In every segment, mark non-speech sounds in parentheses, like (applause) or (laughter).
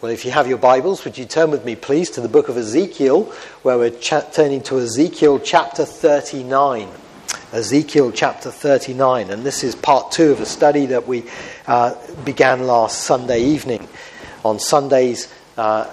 Well, if you have your Bibles, would you turn with me, please, to the book of Ezekiel, where we're turning to Ezekiel chapter 39. Ezekiel chapter 39. And this is part two of a study that we uh, began last Sunday evening. On Sundays uh,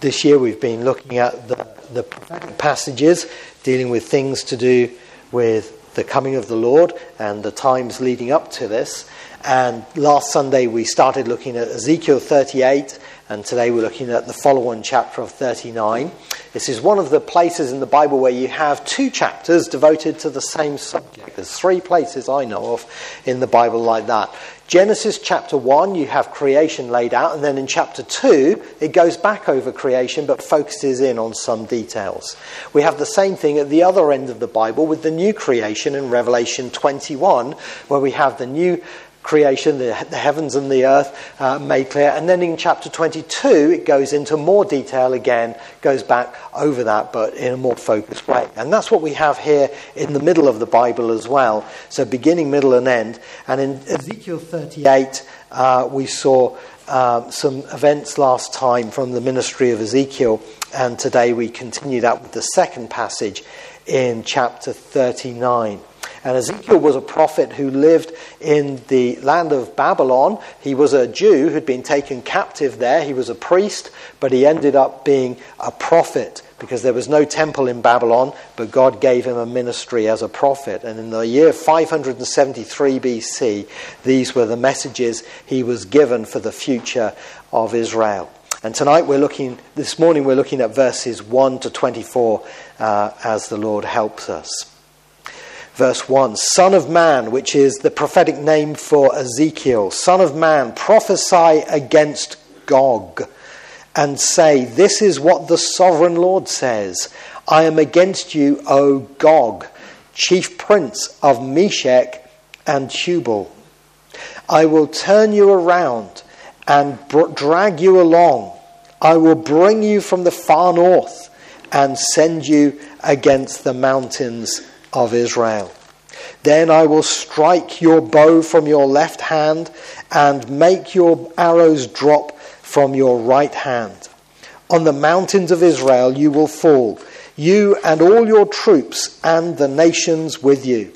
this year, we've been looking at the, the prophetic passages dealing with things to do with the coming of the Lord and the times leading up to this. And last Sunday, we started looking at Ezekiel 38 and today we're looking at the follow-on chapter of 39. This is one of the places in the Bible where you have two chapters devoted to the same subject. There's three places I know of in the Bible like that. Genesis chapter 1, you have creation laid out, and then in chapter 2, it goes back over creation but focuses in on some details. We have the same thing at the other end of the Bible with the new creation in Revelation 21, where we have the new creation, the, the, heavens and the earth uh, made clear. And then in chapter 22, it goes into more detail again, goes back over that, but in a more focused way. And that's what we have here in the middle of the Bible as well. So beginning, middle, and end. And in Ezekiel 38, uh, we saw uh, some events last time from the ministry of Ezekiel. And today we continue that with the second passage in chapter 39. And Ezekiel was a prophet who lived in the land of Babylon. He was a Jew who'd been taken captive there. He was a priest, but he ended up being a prophet because there was no temple in Babylon, but God gave him a ministry as a prophet. And in the year 573 BC, these were the messages he was given for the future of Israel. And tonight we're looking, this morning we're looking at verses 1 to 24 uh, as the Lord helps us verse 1 Son of man, which is the prophetic name for Ezekiel, Son of man, prophesy against Gog and say, This is what the sovereign Lord says I am against you, O Gog, chief prince of Meshech and Tubal. I will turn you around and drag you along. I will bring you from the far north and send you against the mountains of Israel. Then I will strike your bow from your left hand and make your arrows drop from your right hand. On the mountains of Israel you will fall, you and all your troops and the nations with you.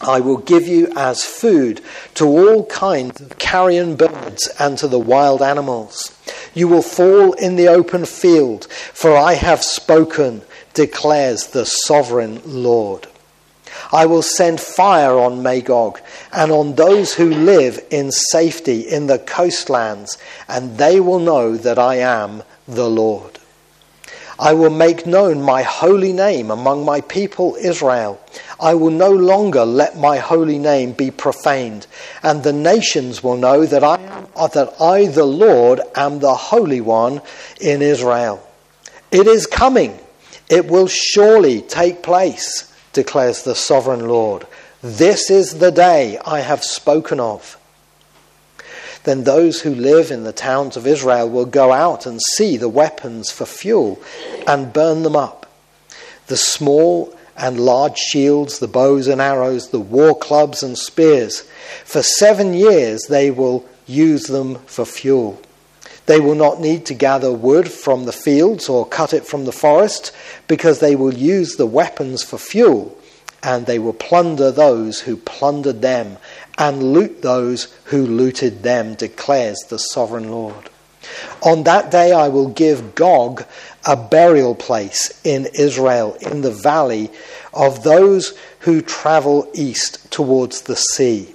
I will give you as food to all kinds of carrion birds and to the wild animals. You will fall in the open field, for I have spoken, declares the sovereign Lord. I will send fire on Magog and on those who live in safety in the coastlands, and they will know that I am the Lord. I will make known my holy name among my people Israel. I will no longer let my holy name be profaned, and the nations will know that I, that I the Lord, am the Holy One in Israel. It is coming. It will surely take place declares the sovereign Lord. This is the day I have spoken of. Then those who live in the towns of Israel will go out and see the weapons for fuel and burn them up. The small and large shields, the bows and arrows, the war clubs and spears. For seven years they will use them for fuel. They will not need to gather wood from the fields or cut it from the forest, because they will use the weapons for fuel, and they will plunder those who plundered them, and loot those who looted them, declares the sovereign Lord. On that day I will give Gog a burial place in Israel, in the valley of those who travel east towards the sea.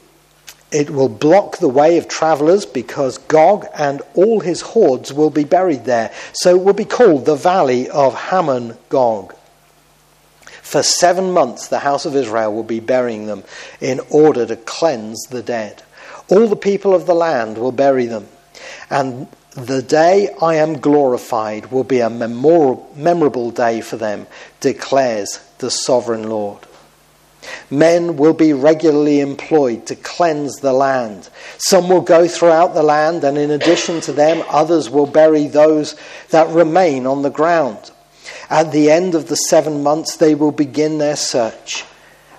It will block the way of travelers because Gog and all his hordes will be buried there. So it will be called the Valley of Hamon Gog. For seven months, the house of Israel will be burying them in order to cleanse the dead. All the people of the land will bury them. And the day I am glorified will be a memorable day for them, declares the sovereign Lord. Men will be regularly employed to cleanse the land. Some will go throughout the land, and in addition to them, others will bury those that remain on the ground. At the end of the seven months, they will begin their search.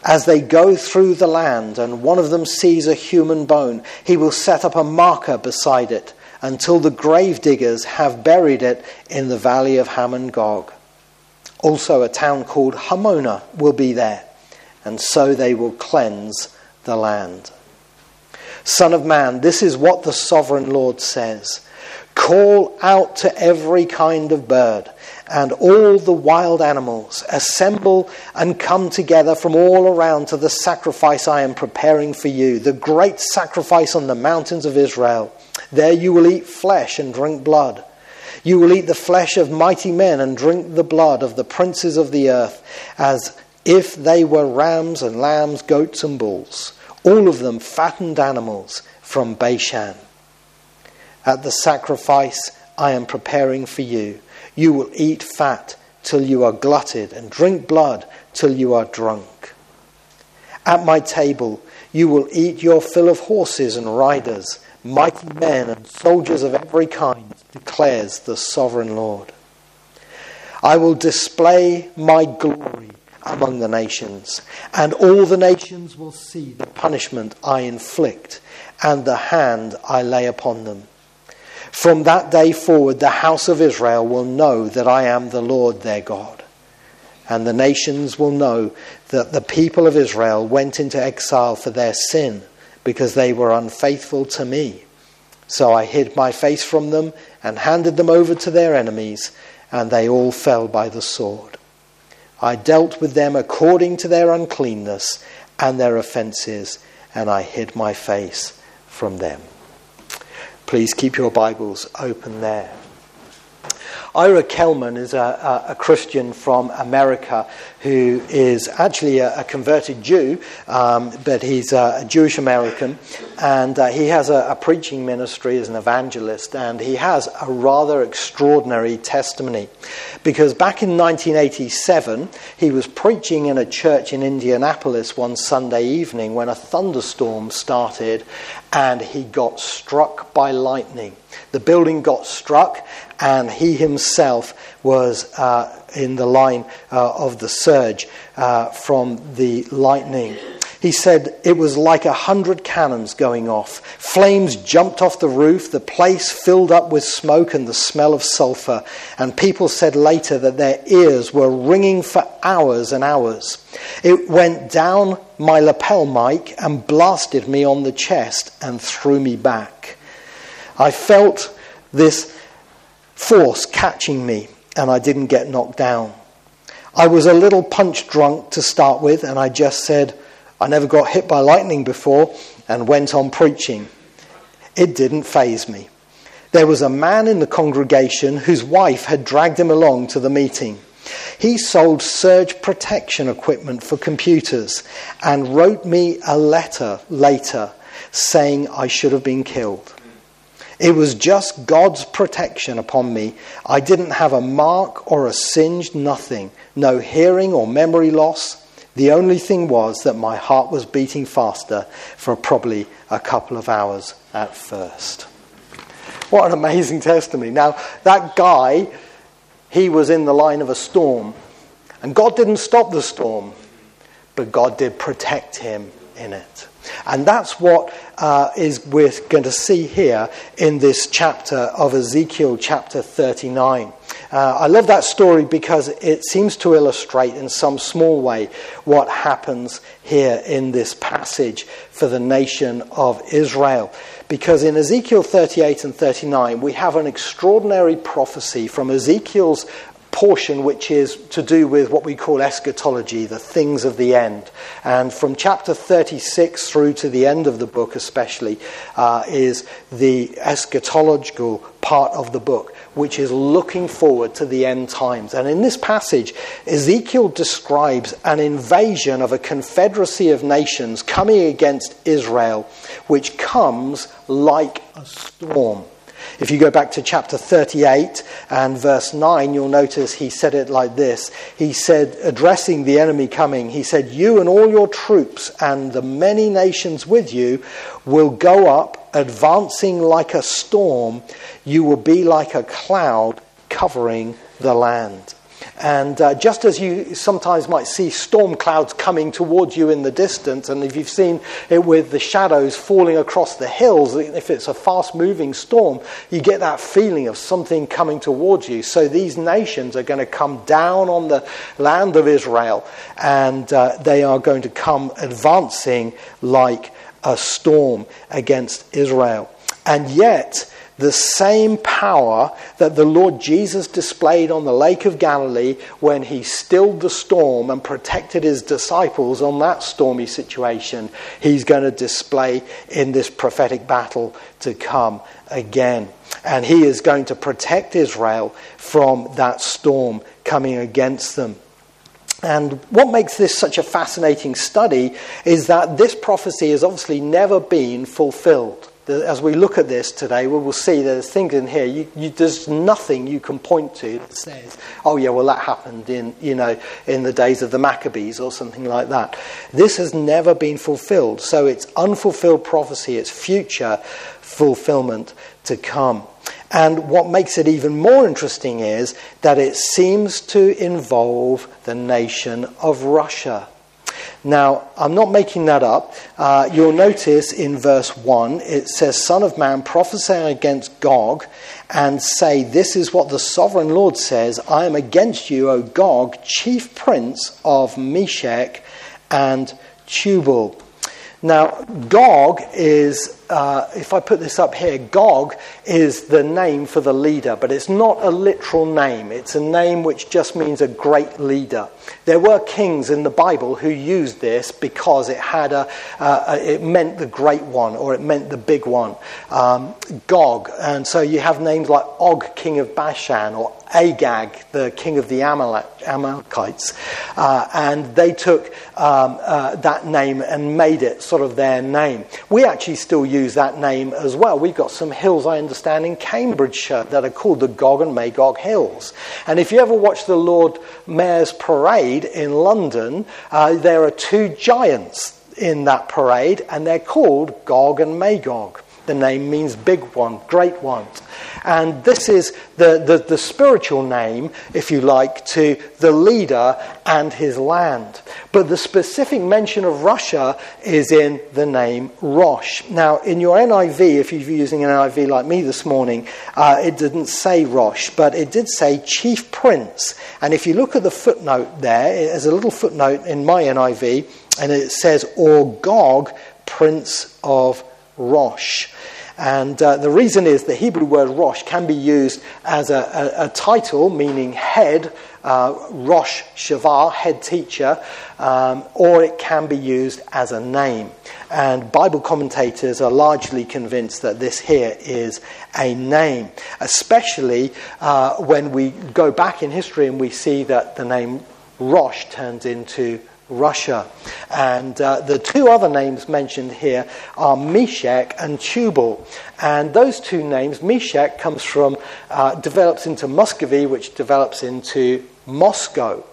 As they go through the land, and one of them sees a human bone, he will set up a marker beside it, until the grave diggers have buried it in the valley of Hamon Gog. Also, a town called Hamona will be there, and so they will cleanse the land. Son of man, this is what the sovereign Lord says Call out to every kind of bird and all the wild animals. Assemble and come together from all around to the sacrifice I am preparing for you, the great sacrifice on the mountains of Israel. There you will eat flesh and drink blood. You will eat the flesh of mighty men and drink the blood of the princes of the earth, as if they were rams and lambs, goats and bulls, all of them fattened animals from Bashan. At the sacrifice I am preparing for you, you will eat fat till you are glutted, and drink blood till you are drunk. At my table you will eat your fill of horses and riders, mighty men and soldiers of every kind, declares the sovereign Lord. I will display my glory among the nations, and all the nations will see the punishment I inflict and the hand I lay upon them. From that day forward, the house of Israel will know that I am the Lord their God. And the nations will know that the people of Israel went into exile for their sin because they were unfaithful to me. So I hid my face from them and handed them over to their enemies, and they all fell by the sword. I dealt with them according to their uncleanness and their offences, and I hid my face from them. Please keep your Bibles open there. Ira Kelman is a, a, Christian from America who is actually a, a converted Jew, um, but he's a, Jewish American, and uh, he has a, preaching ministry as an evangelist, and he has a rather extraordinary testimony. Because back in 1987, he was preaching in a church in Indianapolis one Sunday evening when a thunderstorm started, and he got struck by lightning. The building got struck, and he himself was uh, in the line uh, of the surge uh, from the lightning. He said it was like a hundred cannons going off. Flames jumped off the roof, the place filled up with smoke and the smell of sulfur. And people said later that their ears were ringing for hours and hours. It went down my lapel mic and blasted me on the chest and threw me back. I felt this force catching me, and I didn't get knocked down. I was a little punch drunk to start with, and I just said, I never got hit by lightning before, and went on preaching. It didn't faze me. There was a man in the congregation whose wife had dragged him along to the meeting. He sold surge protection equipment for computers and wrote me a letter later saying I should have been killed. It was just God's protection upon me. I didn't have a mark or a singed nothing, no hearing or memory loss. The only thing was that my heart was beating faster for probably a couple of hours at first. What an amazing testimony. Now, that guy, he was in the line of a storm, and God didn't stop the storm, but God did protect him in it. And that's what uh, is we're going to see here in this chapter of Ezekiel, chapter 39. Uh, I love that story because it seems to illustrate in some small way what happens here in this passage for the nation of Israel. Because in Ezekiel 38 and 39, we have an extraordinary prophecy from Ezekiel's portion which is to do with what we call eschatology, the things of the end. And from chapter 36 through to the end of the book, especially, uh, is the eschatological part of the book, which is looking forward to the end times. And in this passage, Ezekiel describes an invasion of a confederacy of nations coming against Israel, which comes like a storm. If you go back to chapter 38 and verse 9, you'll notice he said it like this. He said, addressing the enemy coming, he said, You and all your troops and the many nations with you will go up, advancing like a storm. You will be like a cloud covering the land. And uh, just as you sometimes might see storm clouds coming towards you in the distance, and if you've seen it with the shadows falling across the hills, if it's a fast moving storm, you get that feeling of something coming towards you. So these nations are going to come down on the land of Israel, and uh, they are going to come advancing like a storm against Israel. And yet, the same power that the Lord Jesus displayed on the Lake of Galilee when he stilled the storm and protected his disciples on that stormy situation, he's going to display in this prophetic battle to come again. And he is going to protect Israel from that storm coming against them. And what makes this such a fascinating study is that this prophecy has obviously never been fulfilled as we look at this today, we will see there's things in here. You, you, there's nothing you can point to that says, "Oh yeah, well that happened in you know in the days of the Maccabees or something like that." This has never been fulfilled, so it's unfulfilled prophecy. It's future fulfillment to come. And what makes it even more interesting is that it seems to involve the nation of Russia. Now, I'm not making that up. Uh, you'll notice in verse 1, it says, Son of man, prophesy against Gog and say, This is what the sovereign Lord says I am against you, O Gog, chief prince of Meshech and Tubal. Now, Gog is, uh, if I put this up here, Gog is the name for the leader, but it's not a literal name. It's a name which just means a great leader. There were kings in the Bible who used this because it had a, uh, it meant the great one or it meant the big one. Um, Gog, and so you have names like Og, king of Bashan, or Agag, the king of the Amalekites, uh, and they took um, uh, that name and made it sort of their name. We actually still use that name as well. We've got some hills, I understand, in Cambridgeshire that are called the Gog and Magog Hills. And if you ever watch the Lord Mayor's parade in London, uh, there are two giants in that parade, and they're called Gog and Magog. The name means big one, great one. And this is the, the, the, spiritual name, if you like, to the leader and his land. But the specific mention of Russia is in the name Rosh. Now, in your NIV, if you're using an NIV like me this morning, uh, it didn't say Rosh, but it did say chief prince. And if you look at the footnote there, there's a little footnote in my NIV, and it says, or Gog, prince of Rosh. And uh, the reason is the Hebrew word Rosh can be used as a, a, a title meaning head, uh, Rosh Shavar, head teacher, um, or it can be used as a name. And Bible commentators are largely convinced that this here is a name, especially uh, when we go back in history and we see that the name Rosh turns into Russia. And uh, the two other names mentioned here are Meshech and Tubal. And those two names, Meshech comes from, uh, develops into Muscovy, which develops into Moscow.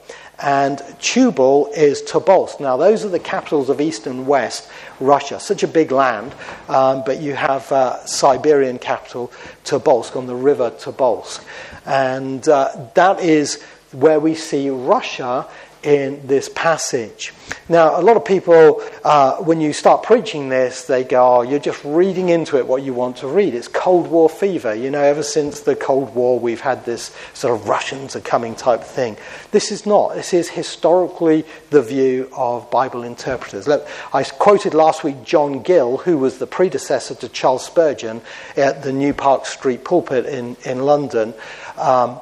And Tubal is Tobolsk. Now, those are the capitals of East and West Russia. Such a big land, um, but you have uh, Siberian capital Tobolsk on the river Tobolsk. And uh, that is where we see Russia in this passage. Now, a lot of people, uh, when you start preaching this, they go, oh, you're just reading into it what you want to read. It's Cold War fever. You know, ever since the Cold War, we've had this sort of Russians are coming type thing. This is not. This is historically the view of Bible interpreters. Look, I quoted last week John Gill, who was the predecessor to Charles Spurgeon at the New Park Street pulpit in, in London. Um,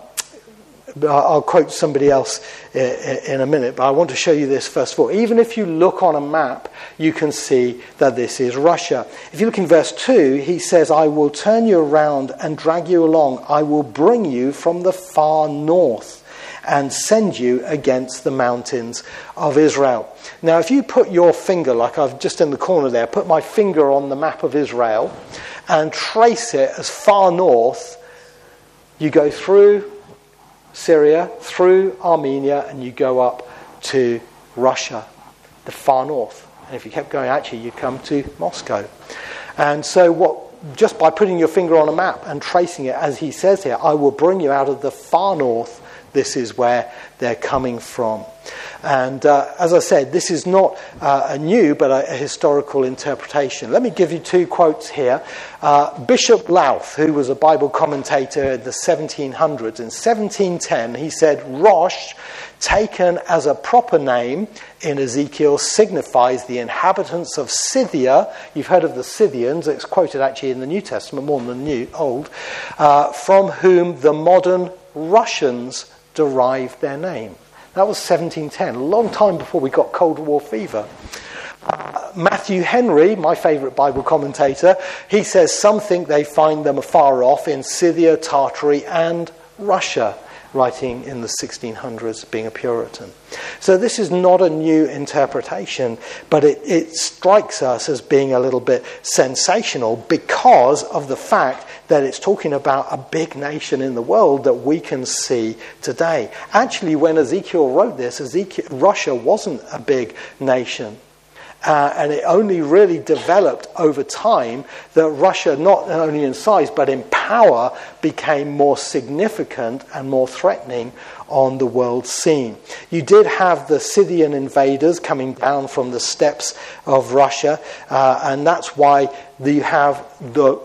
I'll quote somebody else uh, uh, in a minute, but I want to show you this first of all. Even if you look on a map, you can see that this is Russia. If you look in verse 2, he says, I will turn you around and drag you along. I will bring you from the far north and send you against the mountains of Israel. Now, if you put your finger, like I've just in the corner there, put my finger on the map of Israel and trace it as far north, you go through Syria, through Armenia, and you go up to Russia, the far north. And if you kept going, actually, you'd come to Moscow. And so, what just by putting your finger on a map and tracing it, as he says here, I will bring you out of the far north. This is where they're coming from. And uh, as I said, this is not uh, a new but a, a, historical interpretation. Let me give you two quotes here. Uh, Bishop Lowth, who was a Bible commentator in the 1700s, in 1710, he said, Rosh, taken as a proper name in Ezekiel, signifies the inhabitants of Scythia. You've heard of the Scythians, it's quoted actually in the New Testament more than the New, Old, uh, from whom the modern Russians derive their name. That was 1710, a long time before we got Cold War fever. Uh, Matthew Henry, my favourite Bible commentator, he says some think they find them afar off in Scythia, Tartary, and Russia writing in the 1600s, being a Puritan. So this is not a new interpretation, but it, it, strikes us as being a little bit sensational because of the fact that it's talking about a big nation in the world that we can see today. Actually, when Ezekiel wrote this, Ezekiel, Russia wasn't a big nation. Uh, and it only really developed over time that Russia, not only in size but in power, became more significant and more threatening on the world scene. You did have the Scythian invaders coming down from the steppes of Russia, uh, and that's why you have the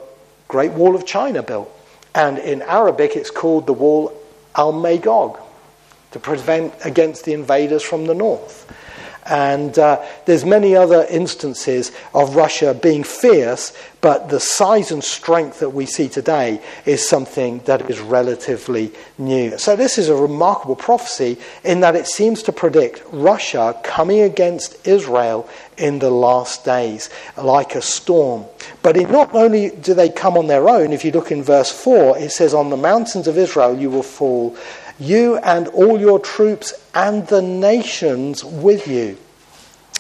Great Wall of China built. And in Arabic, it's called the Wall al Magog to prevent against the invaders from the north. And uh, there's many other instances of Russia being fierce, but the size and strength that we see today is something that is relatively new. So this is a remarkable prophecy in that it seems to predict Russia coming against Israel in the last days like a storm. But not only do they come on their own, if you look in verse 4, it says, On the mountains of Israel you will fall you and all your troops and the nations with you.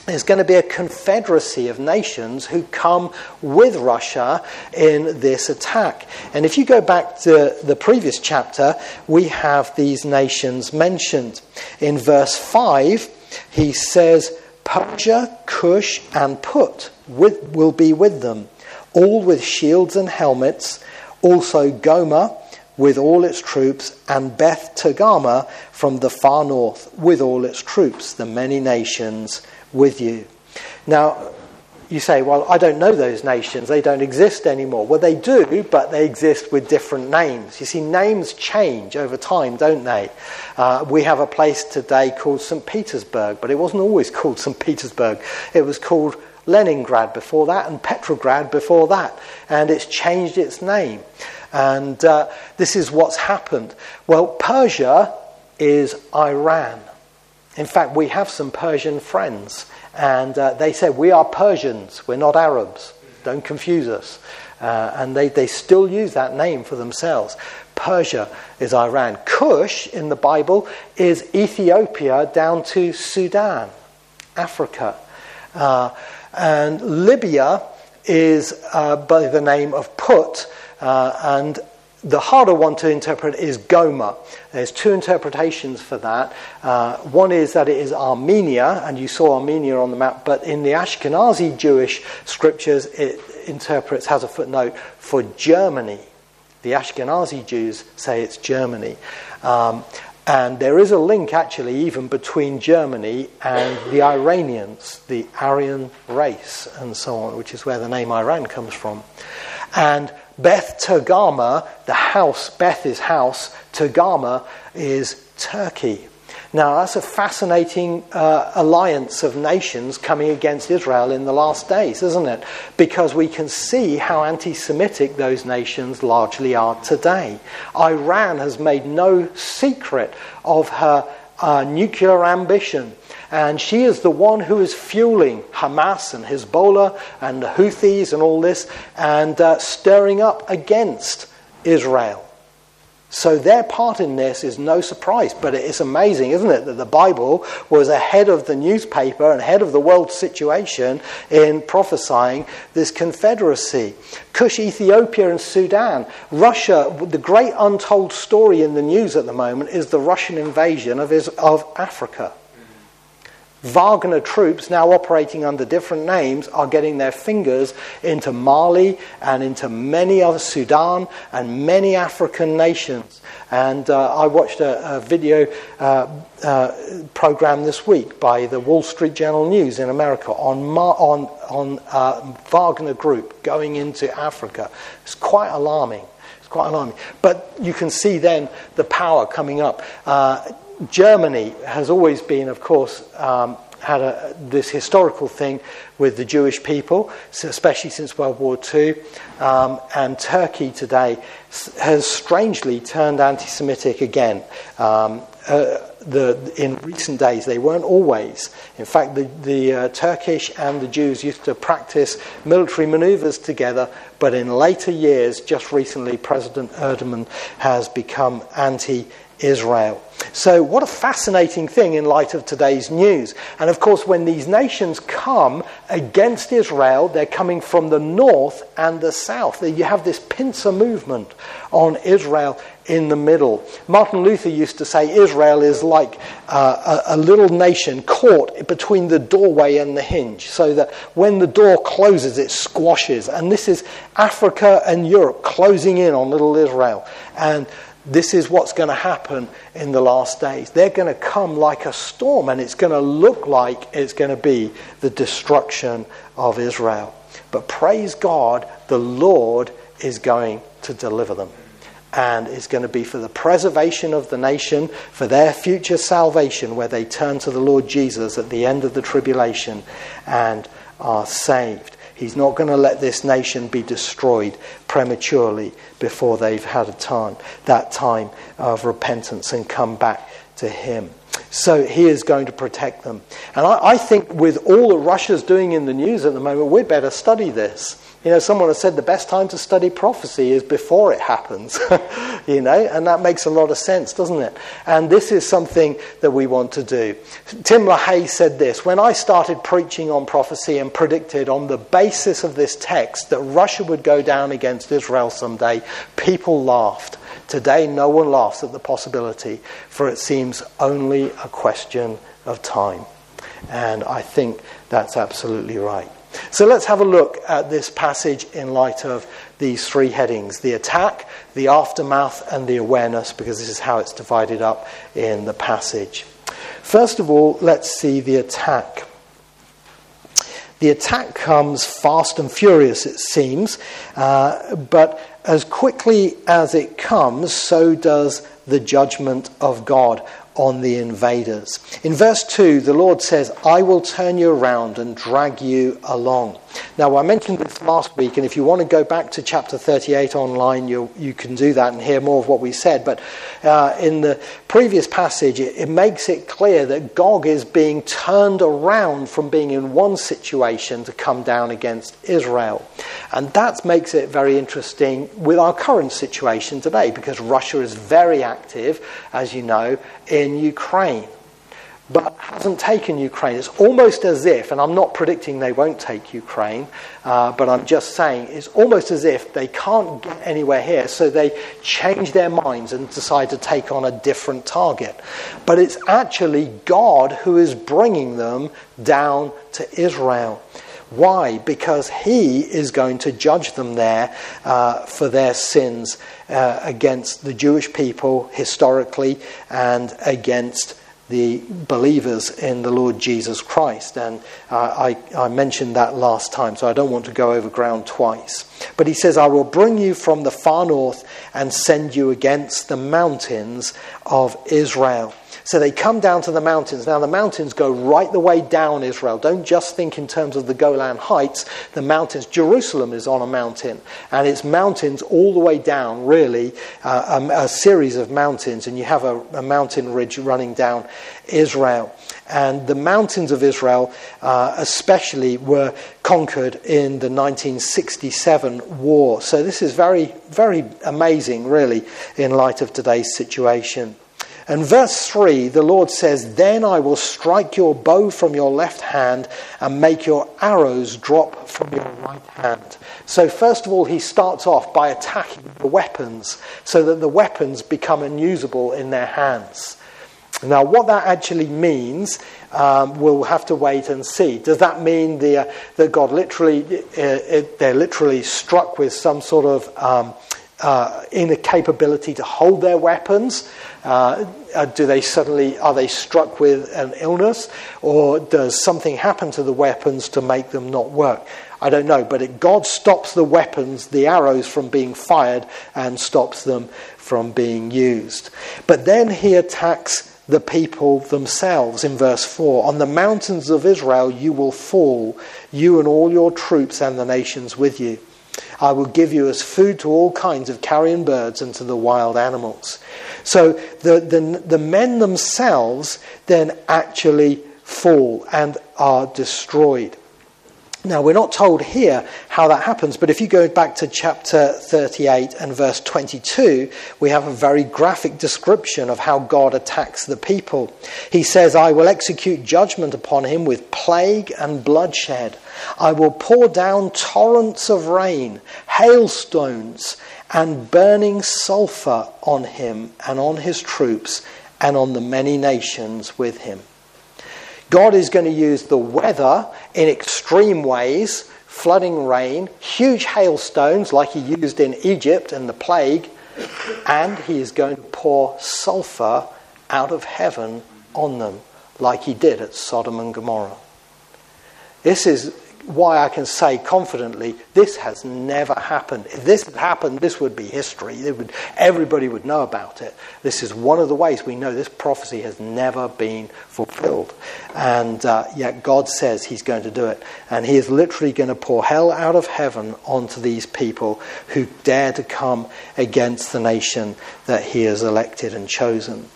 There's going to be a confederacy of nations who come with Russia in this attack. And if you go back to the previous chapter, we have these nations mentioned. In verse 5, he says, Persia, Cush, and Put will be with them, all with shields and helmets, also Gomer with all its troops, and Beth Togarmah from the far north with all its troops, the many nations with you. Now, you say, well, I don't know those nations. They don't exist anymore. Well, they do, but they exist with different names. You see, names change over time, don't they? Uh, we have a place today called St. Petersburg, but it wasn't always (laughs) called St. Petersburg. It was called Leningrad before that and Petrograd before that. And it's changed its name. And uh, this is what's happened. Well, Persia is Iran. In fact, we have some Persian friends, and uh, they say, We are Persians, we're not Arabs. Don't confuse us. Uh, and they, they still use that name for themselves. Persia is Iran. Cush in the Bible is Ethiopia down to Sudan, Africa. Uh, and Libya is uh, by the name of Put, uh, and the harder one to interpret is Gomer. There's two interpretations for that. Uh, one is that it is Armenia, and you saw Armenia on the map, but in the Ashkenazi Jewish scriptures, it interprets, has a footnote for Germany. The Ashkenazi Jews say it's Germany. Um, and there is a link, actually, even between Germany and the Iranians, the Aryan race, and so on, which is where the name Iran comes from. And Beth Togarmah, the house, Beth is house, Togarmah is Turkey. Now, that's a fascinating uh, alliance of nations coming against Israel in the last days, isn't it? Because we can see how anti Semitic those nations largely are today. Iran has made no secret of her uh, nuclear ambition. And she is the one who is fueling Hamas and Hezbollah and the Houthis and all this and uh, stirring up against Israel. So their part in this is no surprise, but it's amazing, isn't it, that the Bible was ahead of the newspaper and ahead of the world situation in prophesying this confederacy. Cush, Ethiopia, and Sudan. Russia, the great untold story in the news at the moment is the Russian invasion of, of Africa. Wagner troops, now operating under different names, are getting their fingers into Mali and into many other Sudan and many African nations. And uh, I watched a, a video uh, uh, program this week by the Wall Street Journal News in America on, Mar- on, on uh, Wagner Group going into Africa. It's quite alarming. It's quite alarming. But you can see then the power coming up. Germany has always been, of course, um, had a, this historical thing with the Jewish people, especially since World War II. Um, and Turkey today has strangely turned anti Semitic again. Um, uh, the, in recent days, they weren't always. In fact, the, the uh, Turkish and the Jews used to practice military maneuvers together, but in later years, just recently, President Erdogan has become anti Israel. So, what a fascinating thing in light of today's news. And of course, when these nations come against Israel, they're coming from the north and the south. You have this pincer movement on Israel in the middle. Martin Luther used to say Israel is like uh, a, a, little nation caught between the doorway and the hinge, so that when the door closes, it squashes. And this is Africa and Europe closing in on little Israel. And this is what's going to happen in the last days. They're going to come like a storm, and it's going to look like it's going to be the destruction of Israel. But praise God, the Lord is going to deliver them. And it's going to be for the preservation of the nation, for their future salvation, where they turn to the Lord Jesus at the end of the tribulation and are saved. He's not going to let this nation be destroyed prematurely before they've had a time, that time of repentance and come back to Him. So he is going to protect them. And I, I think with all that Russia's doing in the news at the moment, we'd better study this. You know, someone has said the best time to study prophecy is before it happens, (laughs) you know, and that makes a lot of sense, doesn't it? And this is something that we want to do. Tim LaHaye said this When I started preaching on prophecy and predicted on the basis of this text that Russia would go down against Israel someday, people laughed. Today, no one laughs at the possibility, for it seems only a question of time. And I think that's absolutely right. So let's have a look at this passage in light of these three headings the attack, the aftermath, and the awareness, because this is how it's divided up in the passage. First of all, let's see the attack. The attack comes fast and furious, it seems, uh, but as quickly as it comes, so does the judgment of God on the invaders. In verse 2, the Lord says, I will turn you around and drag you along. Now, I mentioned this last week, and if you want to go back to chapter 38 online, you, you can do that and hear more of what we said. But uh, in the previous passage, it, it makes it clear that Gog is being turned around from being in one situation to come down against Israel. And that makes it very interesting with our current situation today, because Russia is very active, as you know, in Ukraine but hasn't taken Ukraine. It's almost as if, and I'm not predicting they won't take Ukraine, uh, but I'm just saying it's almost as if they can't get anywhere here, so they change their minds and decide to take on a different target. But it's actually God who is bringing them down to Israel. Why? Because he is going to judge them there uh, for their sins uh, against the Jewish people historically and against the believers in the Lord Jesus Christ. And uh, I, I mentioned that last time, so I don't want to go over ground twice. But he says, I will bring you from the far north and send you against the mountains of Israel. So they come down to the mountains. Now, the mountains go right the way down Israel. Don't just think in terms of the Golan Heights. The mountains, Jerusalem is on a mountain, and it's mountains all the way down, really, uh, a, a, series of mountains, and you have a, a, mountain ridge running down Israel. And the mountains of Israel, uh, especially, were conquered in the 1967 war. So this is very, very amazing, really, in light of today's situation. And verse 3, the Lord says, Then I will strike your bow from your left hand and make your arrows drop from your right hand. So, first of all, he starts off by attacking the weapons so that the weapons become unusable in their hands. Now, what that actually means, um, we'll have to wait and see. Does that mean the, uh, that God literally, uh, it, they're literally struck with some sort of um, uh, capability to hold their weapons? Uh, uh, do they suddenly are they struck with an illness, or does something happen to the weapons to make them not work? I don't know, but it, God stops the weapons, the arrows, from being fired and stops them from being used. But then he attacks the people themselves in verse 4 On the mountains of Israel you will fall, you and all your troops and the nations with you. I will give you as food to all kinds of carrion birds and to the wild animals. So the, the, the men themselves then actually fall and are destroyed. Now, we're not told here how that happens, but if you go back to chapter 38 and verse 22, we have a very graphic description of how God attacks the people. He says, I will execute judgment upon him with plague and bloodshed. I will pour down torrents of rain, hailstones, and burning sulfur on him and on his troops and on the many nations with him. God is going to use the weather in extreme ways flooding rain, huge hailstones like he used in Egypt and the plague, and he is going to pour sulfur out of heaven on them like he did at Sodom and Gomorrah. This is why I can say confidently, this has never happened. If this had happened, this would be history. Would, everybody would know about it. This is one of the ways we know this prophecy has never been fulfilled. And uh, yet God says He's going to do it. And He is literally going to pour hell out of heaven onto these people who dare to come against the nation that He has elected and chosen.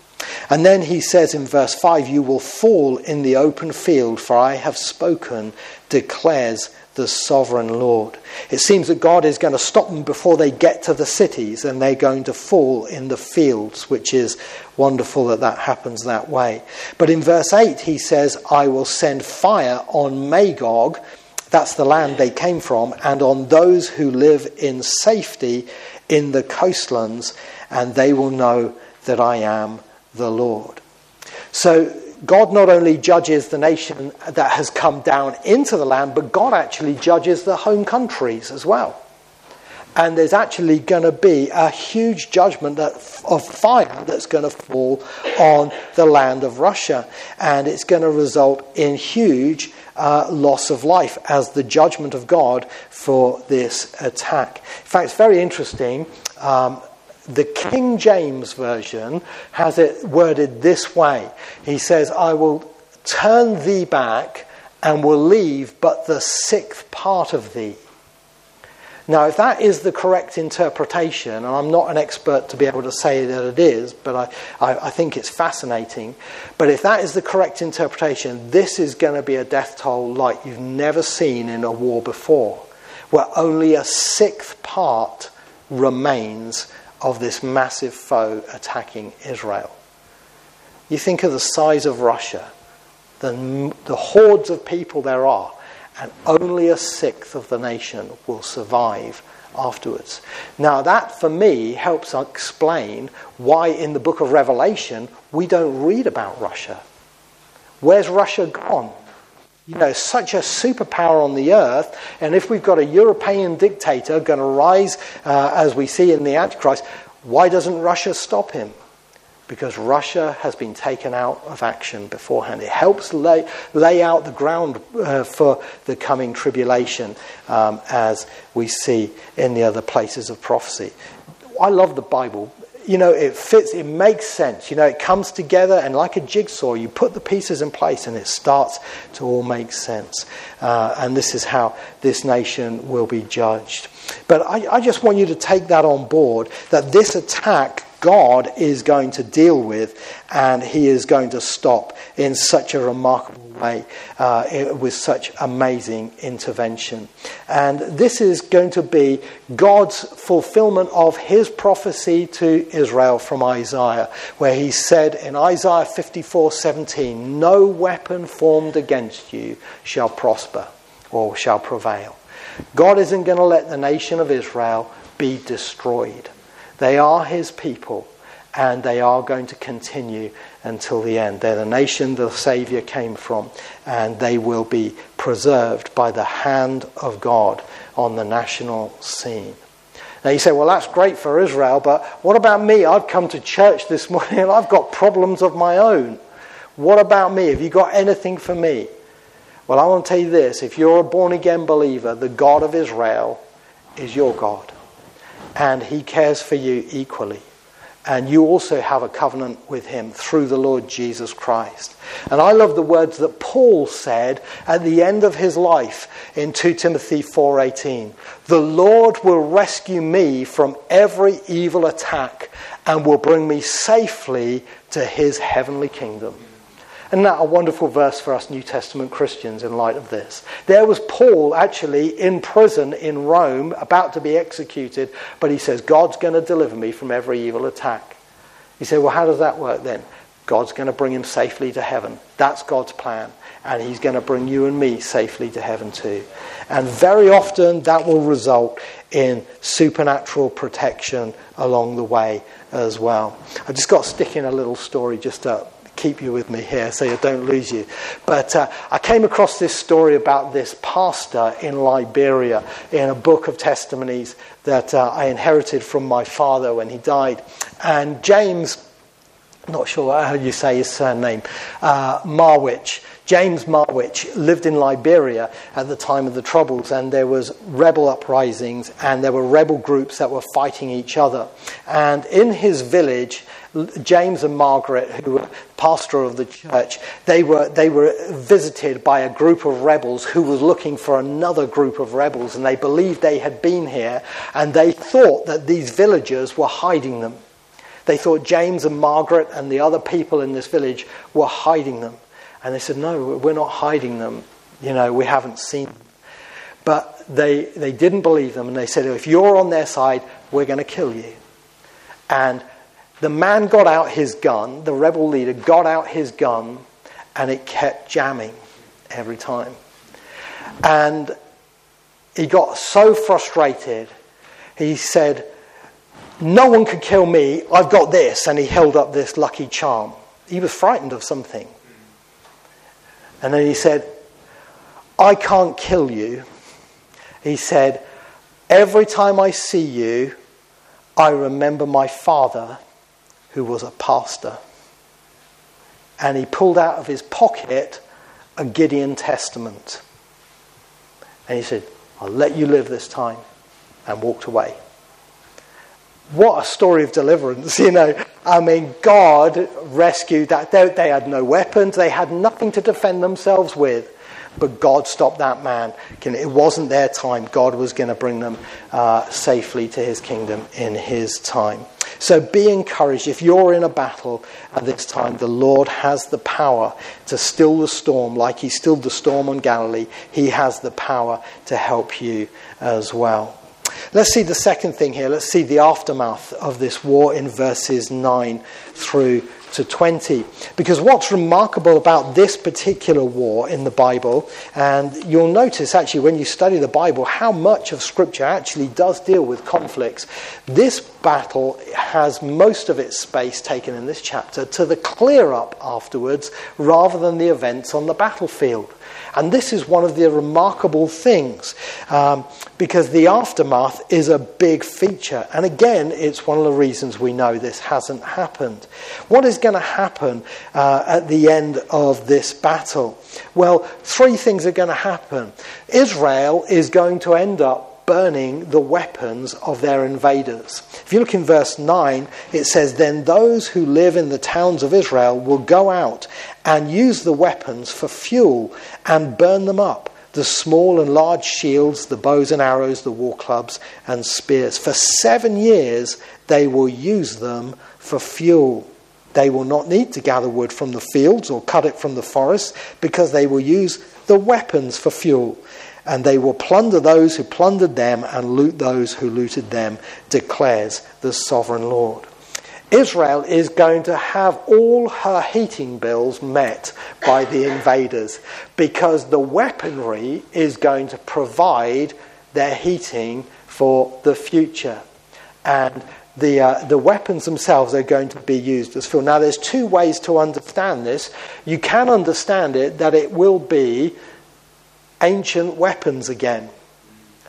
And then he says in verse 5 You will fall in the open field, for I have spoken, declares the sovereign Lord. It seems that God is going to stop them before they get to the cities and they're going to fall in the fields, which is wonderful that that happens that way. But in verse 8, he says, I will send fire on Magog, that's the land they came from, and on those who live in safety in the coastlands, and they will know that I am the Lord. So God not only judges the nation that has come down into the land, but God actually judges the home countries as well. And there's actually going to be a huge judgment that, of fire that's going to fall on the land of Russia. And it's going to result in huge uh, loss of life as the judgment of God for this attack. In fact, it's very interesting. Um, the King James Version has it worded this way He says, I will turn thee back and will leave but the sixth part of thee. Now, if that is the correct interpretation, and I'm not an expert to be able to say that it is, but I, I, I, think it's fascinating. But if that is the correct interpretation, this is going to be a death toll like you've never seen in a war before, where only a sixth part remains of this massive foe attacking Israel. You think of the size of Russia, the, the hordes of people there are, and only a sixth of the nation will survive afterwards. Now, that for me helps explain why in the book of Revelation we don't read about Russia. Where's Russia gone? You know, such a superpower on the earth, and if we've got a European dictator going to rise, uh, as we see in the Antichrist, why doesn't Russia stop him? Because Russia has been taken out of action beforehand. It helps lay, lay out the ground uh, for the coming tribulation, um, as we see in the other places of prophecy. I love the Bible you know, it fits, it makes sense. You know, it comes together, and like a jigsaw, you put the pieces in place and it starts to all make sense. Uh, and this is how this nation will be judged. But I, I just want you to take that on board that this attack God is going to deal with and he is going to stop in such a remarkable way uh, with such amazing intervention. And this is going to be God's fulfillment of his prophecy to Israel from Isaiah, where he said in Isaiah 54 17, No weapon formed against you shall prosper or shall prevail. God isn't going to let the nation of Israel be destroyed. They are his people, and they are going to continue until the end. They're the nation the Saviour came from, and they will be preserved by the hand of God on the national scene. Now you say, well, that's great for Israel, but what about me? I've come to church this morning and I've got problems of my own. What about me? Have you got anything for me? Well, I want to tell you this if you're a born again believer, the God of Israel is your God, and He cares for you equally. And you also have a covenant with him through the Lord Jesus Christ. And I love the words that Paul said at the end of his life in 2 Timothy 4:18. The Lord will rescue me from every evil attack and will bring me safely to his heavenly kingdom. Isn't that a wonderful verse for us New Testament Christians in light of this? There was Paul actually in prison in Rome, about to be executed, but he says, God's going to deliver me from every evil attack. You say, well, how does that work then? God's going to bring him safely to heaven. That's God's plan. And he's going to bring you and me safely to heaven too. And very often that will result in supernatural protection along the way as well. I just got to stick in a little story just to keep you with me here so I don't lose you. But uh, I came across this story about this pastor in Liberia in a book of testimonies that uh, I inherited from my father when he died. And James, not sure how you say his surname, uh, Marwich. James Marwich lived in Liberia at the time of the Troubles, and there was rebel uprisings, and there were rebel groups that were fighting each other. And in his village, James and Margaret, who were pastor of the church, they were, they were visited by a group of rebels who was looking for another group of rebels, and they believed they had been here, and they thought that these villagers were hiding them. They thought James and Margaret and the other people in this village were hiding them. And they said, No, we're not hiding them. You know, we haven't seen them. But they, they didn't believe them, and they said, If you're on their side, we're going to kill you. And the man got out his gun, the rebel leader got out his gun, and it kept jamming every time. And he got so frustrated, he said, No one can kill me, I've got this. And he held up this lucky charm. He was frightened of something. And then he said, I can't kill you. He said, Every time I see you, I remember my father who was a pastor. And he pulled out of his pocket a Gideon Testament. And he said, I'll let you live this time, and walked away. What a story of deliverance, (laughs) you know. I mean, God rescued that. They, they had no weapons, they had nothing to defend themselves with. But God stopped that man. It wasn't their time. God was going to bring them uh, safely to his kingdom in his time. So be encouraged. If you're in a battle at this time, the Lord has the power to still the storm like he stilled the storm on Galilee. He has the power to help you as well. Let's see the second thing here. Let's see the aftermath of this war in verses 9 through to 20. Because what's remarkable about this particular war in the Bible, and you'll notice actually when you study the Bible how much of Scripture actually does deal with conflicts. This battle has most of its space taken in this chapter to the clear up afterwards rather than the events on the battlefield. And this is one of the remarkable things um, because the aftermath is a big feature. And again, it's one of the reasons we know this hasn't happened. What is going to happen uh, at the end of this battle? Well, three things are going to happen. Israel is going to end up burning the weapons of their invaders. If you look in verse 9, it says, Then those who live in the towns of Israel will go out and use the weapons for fuel and burn them up the small and large shields, the bows and arrows, the war clubs and spears. For seven years they will use them for fuel. They will not need to gather wood from the fields or cut it from the forest because they will use the weapons for fuel and they will plunder those who plundered them and loot those who looted them, declares the sovereign Lord. Israel is going to have all her heating bills met by the invaders because the weaponry is going to provide their heating for the future. And the, uh, the weapons themselves are going to be used as fuel. Now, there's two ways to understand this. You can understand it that it will be ancient weapons again.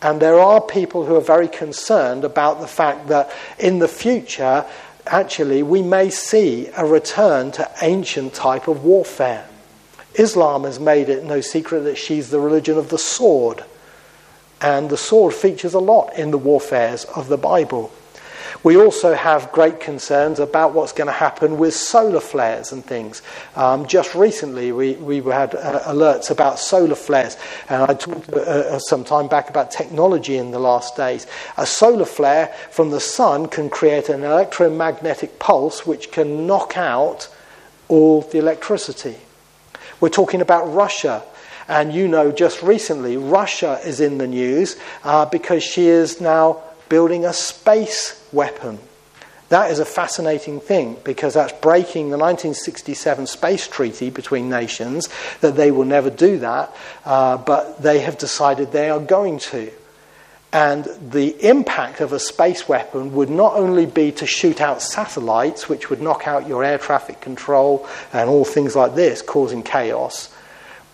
And there are people who are very concerned about the fact that in the future, actually, we may see a return to ancient type of warfare. Islam has made it no secret that she's the religion of the sword. And the sword features a lot in the warfares of the Bible. We also have great concerns about what's going to happen with solar flares and things. Um, just recently, we, we had uh, alerts about solar flares, and I talked uh, uh, some time back about technology in the last days. A solar flare from the sun can create an electromagnetic pulse which can knock out all the electricity. We're talking about Russia. And you know, just recently, Russia is in the news uh, because she is now building a space weapon. That is a fascinating thing because that's breaking the 1967 space treaty between nations, that they will never do that, uh, but they have decided they are going to. And the impact of a space weapon would not only be to shoot out satellites, which would knock out your air traffic control and all things like this, causing chaos,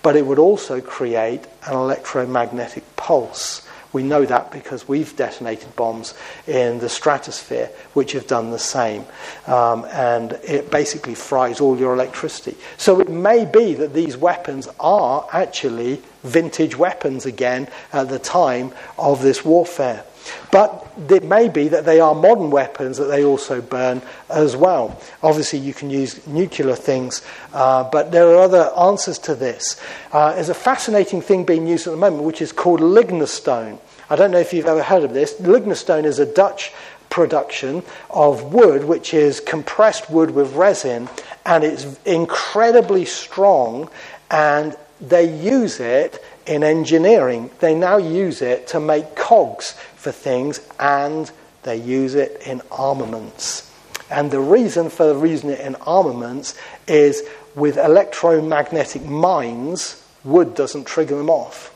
but it would also create an electromagnetic pulse we know that because we've detonated bombs in the stratosphere, which have done the same. Um, and it basically fries all your electricity. So it may be that these weapons are actually vintage weapons again at the time of this warfare. But it may be that they are modern weapons that they also burn as well. Obviously, you can use nuclear things, uh, but there are other answers to this. Uh, there's a fascinating thing being used at the moment, which is called lignostone. I don't know if you've ever heard of this. Lignostone is a Dutch production of wood, which is compressed wood with resin, and it's incredibly strong, and they use it in engineering. They now use it to make cogs for things, and they use it in armaments. And the reason for using it in armaments is with electromagnetic mines, wood doesn't trigger them off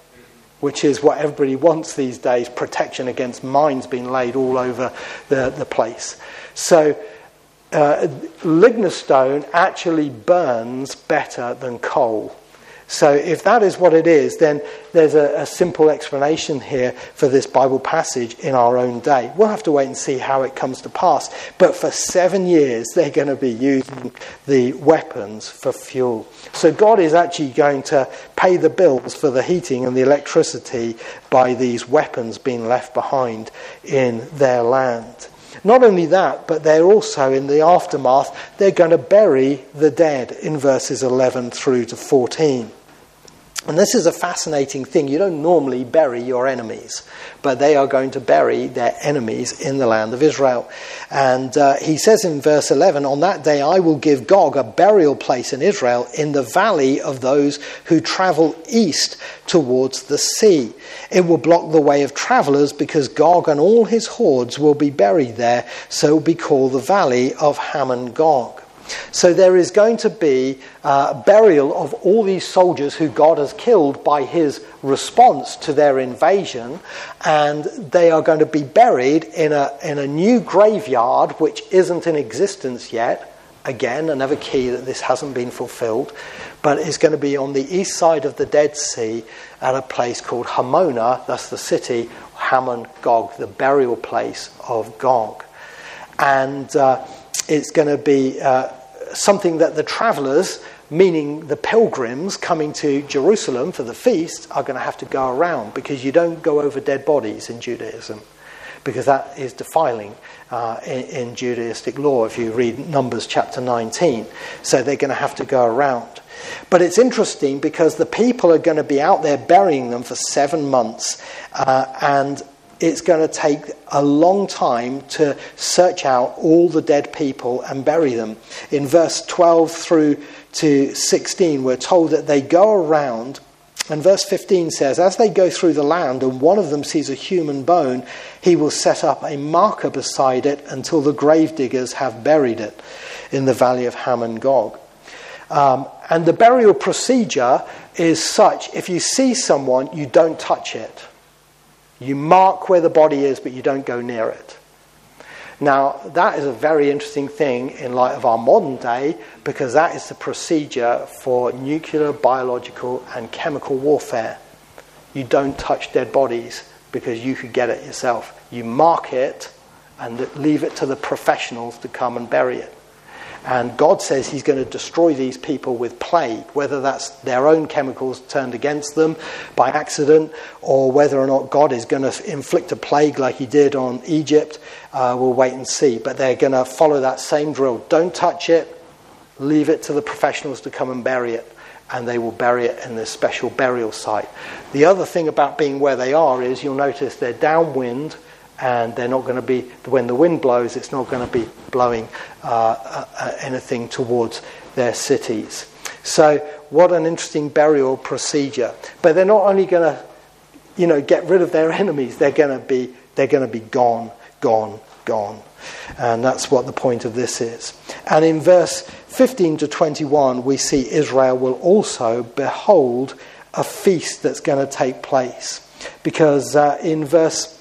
which is what everybody wants these days protection against mines being laid all over the, the place. So, uh, lignostone actually burns better than coal. So, if that is what it is, then there's a, a, simple explanation here for this Bible passage in our own day. We'll have to wait and see how it comes to pass. But for seven years, they're going to be using the weapons for fuel. So, God is actually going to pay the bills for the heating and the electricity by these weapons being left behind in their land. Not only that, but they're also in the aftermath, they're going to bury the dead in verses 11 through to 14. And this is a fascinating thing. You don't normally bury your enemies, but they are going to bury their enemies in the land of Israel. And uh, he says in verse 11, On that day I will give Gog a burial place in Israel in the valley of those who travel east towards the sea. It will block the way of travelers because Gog and all his hordes will be buried there, so it will be called the valley of Hamon Gog. So there is going to be uh, burial of all these soldiers who God has killed by his response to their invasion, and they are going to be buried in a, in a new graveyard which isn't in existence yet. Again, another key that this hasn't been fulfilled, but it's going to be on the east side of the Dead Sea at a place called Hamonah, that's the city, Hamon Gog, the burial place of Gog. And uh, it's going to be uh, something that the travelers, meaning the pilgrims coming to Jerusalem for the feast, are going to have to go around because you don't go over dead bodies in Judaism because that is defiling uh, in, in Judaistic law if you read Numbers chapter 19. So they're going to have to go around. But it's interesting because the people are going to be out there burying them for seven months, uh, and it's going to take a long time to search out all the dead people and bury them. In verse 12 through to 16, we're told that they go around, and verse 15 says, As they go through the land and one of them sees a human bone, he will set up a marker beside it until the grave diggers have buried it in the valley of Hamon Gog. Um, and the burial procedure is such if you see someone, you don't touch it. You mark where the body is, but you don't go near it. Now, that is a very interesting thing in light of our modern day because that is the procedure for nuclear, biological, and chemical warfare. You don't touch dead bodies because you could get it yourself. You mark it and leave it to the professionals to come and bury it. And God says He's going to destroy these people with plague, whether that's their own chemicals turned against them by accident, or whether or not God is going to inflict a plague like He did on Egypt. Uh, we'll wait and see. But they're going to follow that same drill. Don't touch it, leave it to the professionals to come and bury it. And they will bury it in this special burial site. The other thing about being where they are is you'll notice they're downwind and they're not going to be, when the wind blows, it's not going to be blowing uh, uh, uh, anything towards their cities. So, what an interesting burial procedure. But they're not only going to, you know, get rid of their (laughs) enemies, they're going to be, they're going to be gone, gone, gone. And that's what the point of this is. And in verse 15 to 21, we see Israel will also behold a feast that's going to take place. Because uh, in verse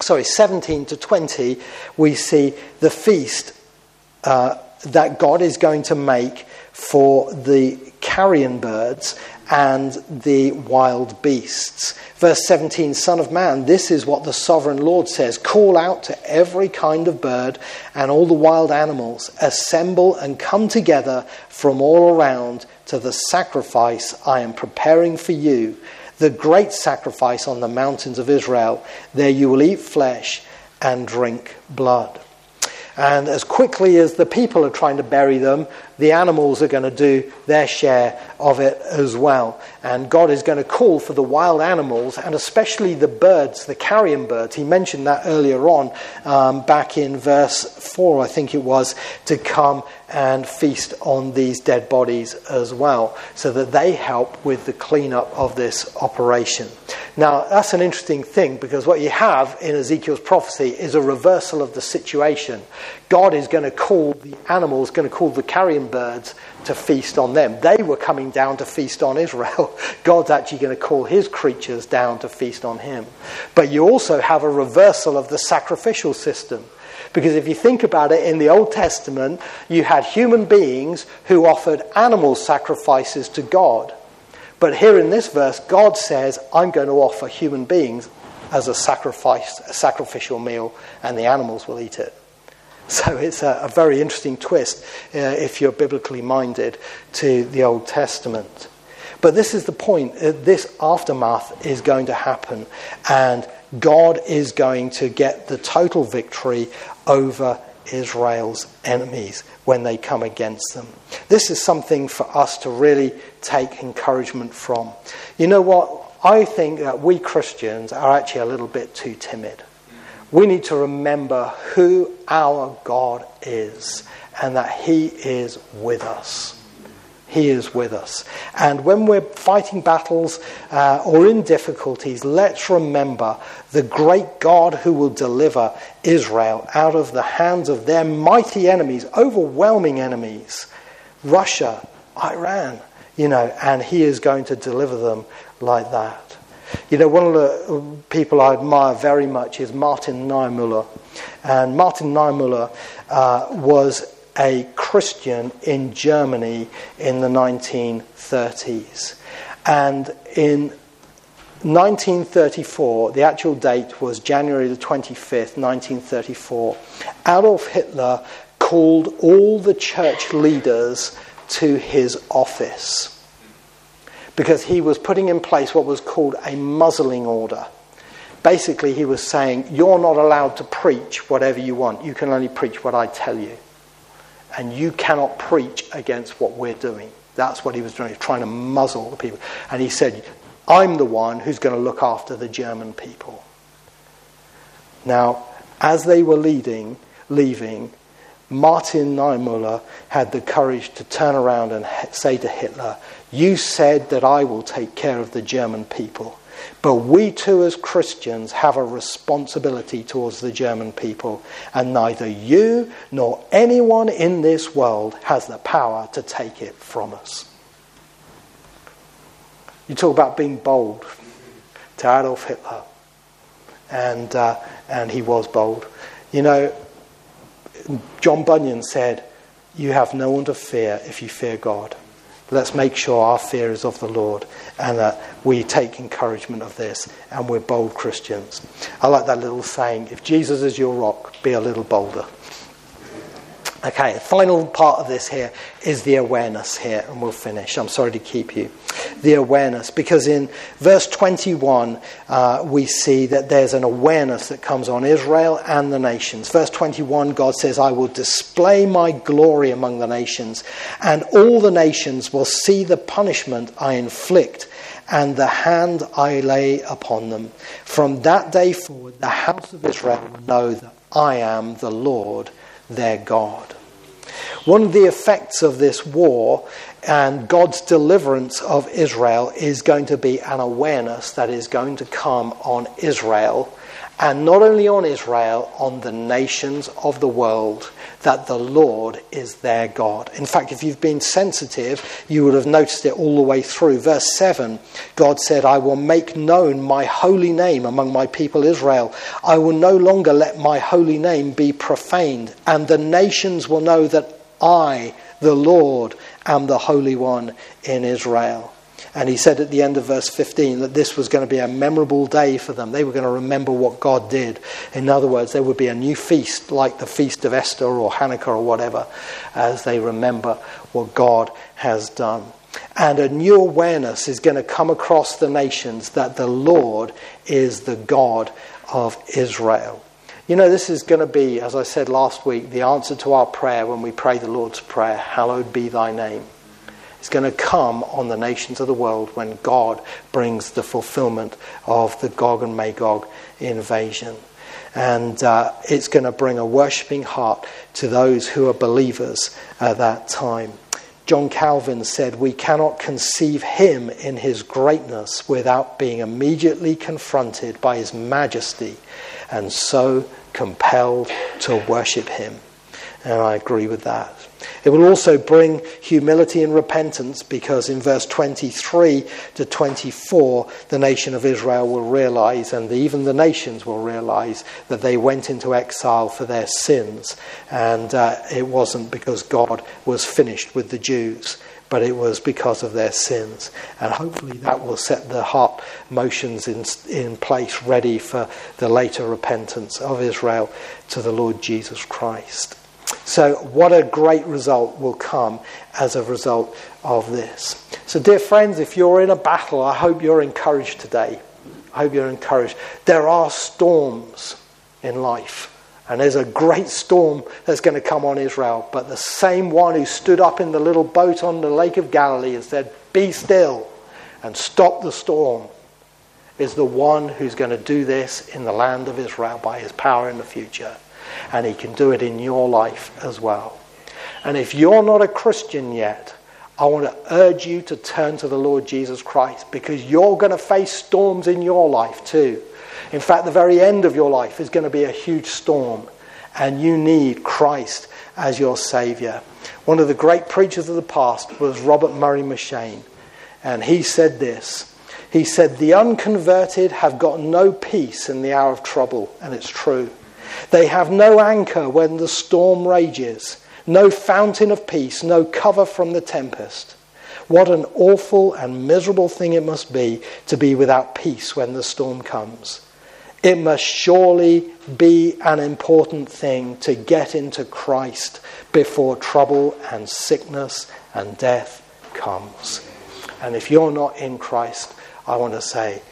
sorry, 17 to 20, we see the feast uh, that God is going to make for the carrion birds and the wild beasts. Verse 17 Son of man, this is what the sovereign Lord says. Call out to every kind of bird and all the wild animals, assemble and come together from all around to the sacrifice I am preparing for you the great sacrifice on the mountains of Israel. There you will eat flesh and drink blood. And as quickly as the people are trying to bury them, the animals are going to do their share of it as well. And God is going to call for the wild animals and especially the birds, the carrion birds. He mentioned that earlier on, um, back in verse 4, I think it was, to come and feast on these dead bodies as well, so that they help with the cleanup of this operation. Now, that's an interesting thing because what you have in Ezekiel's prophecy is a reversal of the situation. God is going to call the animals, going to call the carrion birds to feast on them. They were coming down to feast on Israel. (laughs) God's actually going to call his creatures down to feast on him. But you also have a reversal of the sacrificial system. Because if you think about it, in the Old Testament, you had human beings who offered animal sacrifices to God. But here in this verse, God says, I'm going to offer human beings as a sacrifice, a sacrificial meal, and the animals will eat it. (laughs) So it's a, a very interesting twist uh, if you're biblically minded to the Old Testament. But this is the point. Uh, this aftermath is going to happen, and God is going to get the total victory over Israel's enemies when they come against them. This is something for us to really take encouragement from. You know what? I think that we Christians are actually a little bit too timid we need to remember who our God is and that He is with us. He is with us. And when we're fighting battles uh, or in difficulties, let's remember the great God who will deliver Israel out of the hands of their mighty enemies, overwhelming enemies Russia, Iran, you know, and He is going to deliver them like that. You know, one of the people I admire very much is Martin Niemöller. And Martin Niemöller uh, was a Christian in Germany in the 1930s. And in 1934, the actual date was January the 25th, 1934, Adolf Hitler called all the church leaders to his office because he was putting in place what was called a muzzling order. Basically, he was saying, You're not allowed to preach whatever you want. You can only preach what I tell you. And you cannot preach against what we're doing. That's what he was doing, trying to muzzle the people. And he said, I'm the one who's going to look after the German people. Now, as they were leading, leaving, Martin Niemöller had the courage to turn around and say to Hitler, You said that I will take care of the German people. But we too, as Christians, have a responsibility towards the German people, and neither you nor anyone in this world has the power to take it from us. You talk about being bold to Adolf Hitler, and, uh, and he was bold. You know, John Bunyan said, You have no one to fear if you fear God. Let's make sure our fear is of the Lord and that we take encouragement of this and we're bold Christians. I like that little saying if Jesus is your rock, be a little bolder. Okay, the final part of this here is the awareness here, and we'll finish. I'm sorry to keep you. The awareness, because in verse 21, uh, we see that there's an awareness that comes on Israel and the nations. Verse 21, God says, I will display my glory among the nations, and all the nations will see the punishment I inflict and the hand I lay upon them. From that day forward, the house of Israel will know that I am the Lord their God. One of the effects of this war and God's deliverance of Israel is going to be an awareness that is going to come on Israel, and not only on Israel, on the nations of the world, that the Lord is their God. In fact, if you've been sensitive, you would have noticed it all the way through. Verse 7 God said, I will make known my holy name among my people Israel. I will no longer let my holy name be profaned, and the nations will know that I, the Lord, am the Holy One in Israel. And he said at the end of verse 15 that this was going to be a memorable day for them. They were going to remember what God did. In other words, there would be a new feast like the feast of Esther or Hanukkah or whatever as they remember what God has done. And a new awareness is going to come across the nations that the Lord is the God of Israel. You know, this is going to be, as I said last week, the answer to our prayer when we pray the Lord's Prayer Hallowed be thy name. It's going to come on the nations of the world when God brings the fulfillment of the Gog and Magog invasion. And uh, it's going to bring a worshipping heart to those who are believers at that time. John Calvin said, We cannot conceive him in his greatness without being immediately confronted by his majesty and so compelled to worship him. And I agree with that. It will also bring humility and repentance because in verse 23 to 24, the nation of Israel will realize, and even the nations will realize, that they went into exile for their sins. And uh, it wasn't because God was finished with the Jews but it was because of their sins. And hopefully that will set the heart motions in, in place ready for the later repentance of Israel to the Lord Jesus Christ. So, what a great result will come as a result of this. So, dear friends, if you're in a battle, I hope you're encouraged today. I hope you're encouraged. There are storms in life. And there's a great storm that's going to come on Israel. But the same one who stood up in the little boat on the Lake of Galilee and said, Be still and stop the storm, is the one who's going to do this in the land of Israel by his power in the future. And he can do it in your life as well. And if you're not a Christian yet, I want to urge you to turn to the Lord Jesus Christ because you're going to face storms in your life too. In fact, the very end of your life is going to be a huge storm, and you need Christ as your Savior. One of the great preachers of the past was Robert Murray M'Cheyne, and he said this. He said, The unconverted have got no peace in the hour of trouble, and it's true. They have no anchor when the storm rages, no fountain of peace, no cover from the tempest. What an awful and miserable thing it must be to be without peace when the storm comes. It must surely be an important thing to get into Christ before trouble and sickness and death comes. And if you're not in Christ, I want to say,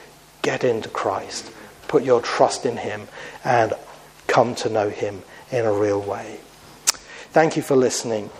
get into Christ. Put your trust in Him and come to know Him in a real way. Thank you for listening.